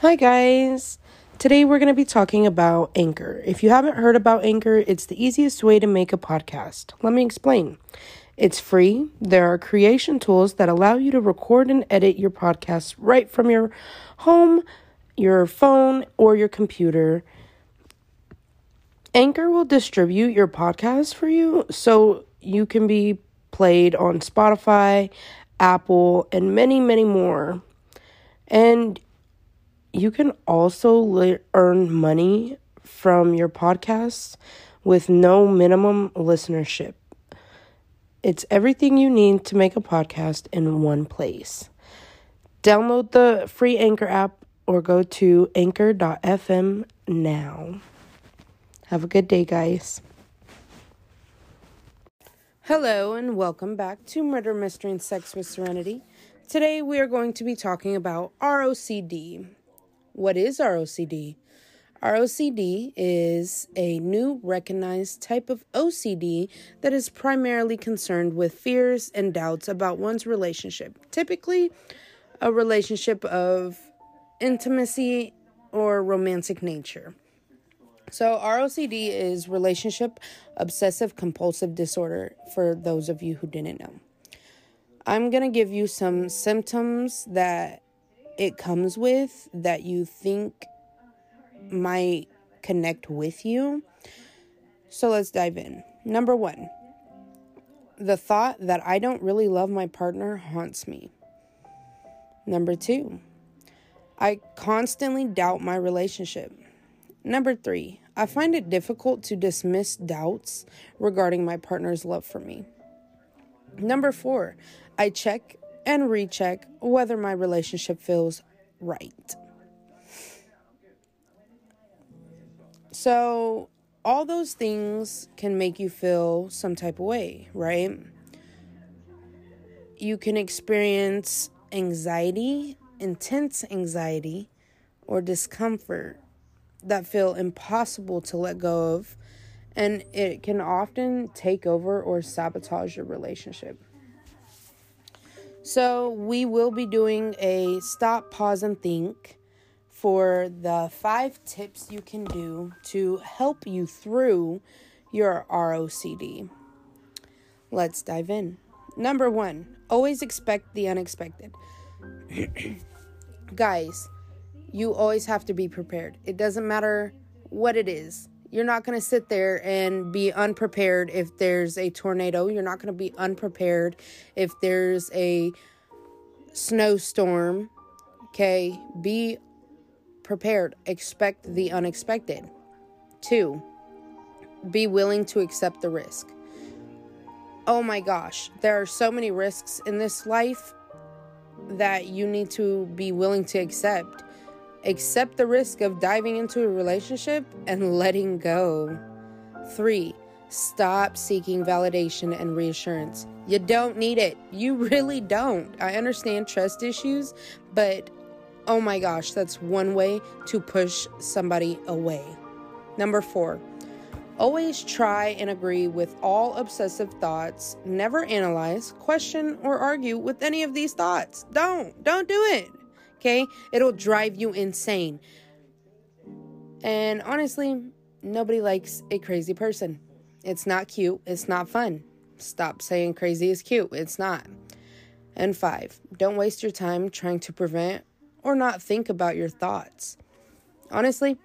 Hi, guys. Today we're going to be talking about Anchor. If you haven't heard about Anchor, it's the easiest way to make a podcast. Let me explain. It's free. There are creation tools that allow you to record and edit your podcast right from your home, your phone, or your computer. Anchor will distribute your podcast for you so you can be played on Spotify, Apple, and many, many more. And you can also le- earn money from your podcast with no minimum listenership. It's everything you need to make a podcast in one place. Download the free Anchor app or go to anchor.fm now. Have a good day, guys. Hello, and welcome back to Murder, Mystery, and Sex with Serenity. Today, we are going to be talking about ROCD. What is ROCD? ROCD is a new recognized type of OCD that is primarily concerned with fears and doubts about one's relationship, typically, a relationship of intimacy or romantic nature. So, ROCD is relationship obsessive compulsive disorder for those of you who didn't know. I'm going to give you some symptoms that it comes with that you think might connect with you. So let's dive in. Number one, the thought that I don't really love my partner haunts me. Number two, I constantly doubt my relationship. Number three, I find it difficult to dismiss doubts regarding my partner's love for me. Number four, I check and recheck whether my relationship feels right. So, all those things can make you feel some type of way, right? You can experience anxiety, intense anxiety, or discomfort that feel impossible to let go of, and it can often take over or sabotage your relationship. So, we will be doing a stop, pause, and think for the five tips you can do to help you through your ROCD. Let's dive in. Number one, always expect the unexpected. Guys, you always have to be prepared. It doesn't matter what it is. You're not going to sit there and be unprepared if there's a tornado. You're not going to be unprepared if there's a snowstorm. Okay? Be prepared. Expect the unexpected. Two, be willing to accept the risk. Oh my gosh, there are so many risks in this life that you need to be willing to accept Accept the risk of diving into a relationship and letting go. Three, stop seeking validation and reassurance. You don't need it. You really don't. I understand trust issues, but oh my gosh, that's one way to push somebody away. Number four, always try and agree with all obsessive thoughts. Never analyze, question, or argue with any of these thoughts. Don't. Don't do it okay? It'll drive you insane. And honestly, nobody likes a crazy person. It's not cute, it's not fun. Stop saying crazy is cute, it's not. And five, don't waste your time trying to prevent or not think about your thoughts. Honestly,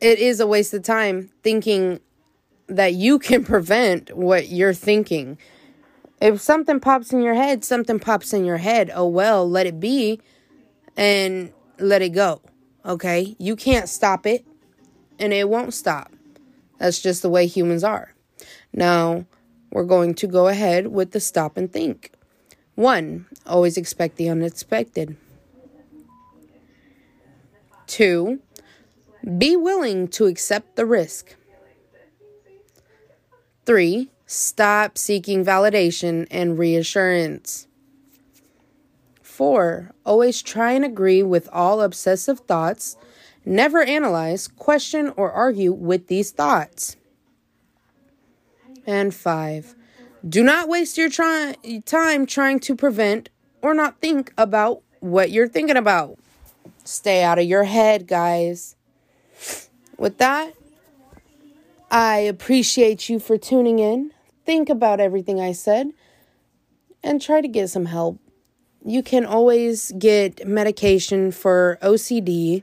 it is a waste of time thinking that you can prevent what you're thinking. If something pops in your head, something pops in your head. Oh well, let it be and let it go. Okay? You can't stop it and it won't stop. That's just the way humans are. Now, we're going to go ahead with the stop and think. One, always expect the unexpected. Two, be willing to accept the risk. Three, Stop seeking validation and reassurance. Four, always try and agree with all obsessive thoughts. Never analyze, question, or argue with these thoughts. And five, do not waste your try- time trying to prevent or not think about what you're thinking about. Stay out of your head, guys. With that, I appreciate you for tuning in. Think about everything I said and try to get some help. You can always get medication for OCD,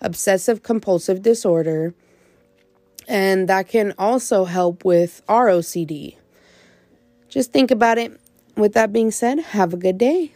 obsessive compulsive disorder, and that can also help with ROCD. Just think about it. With that being said, have a good day.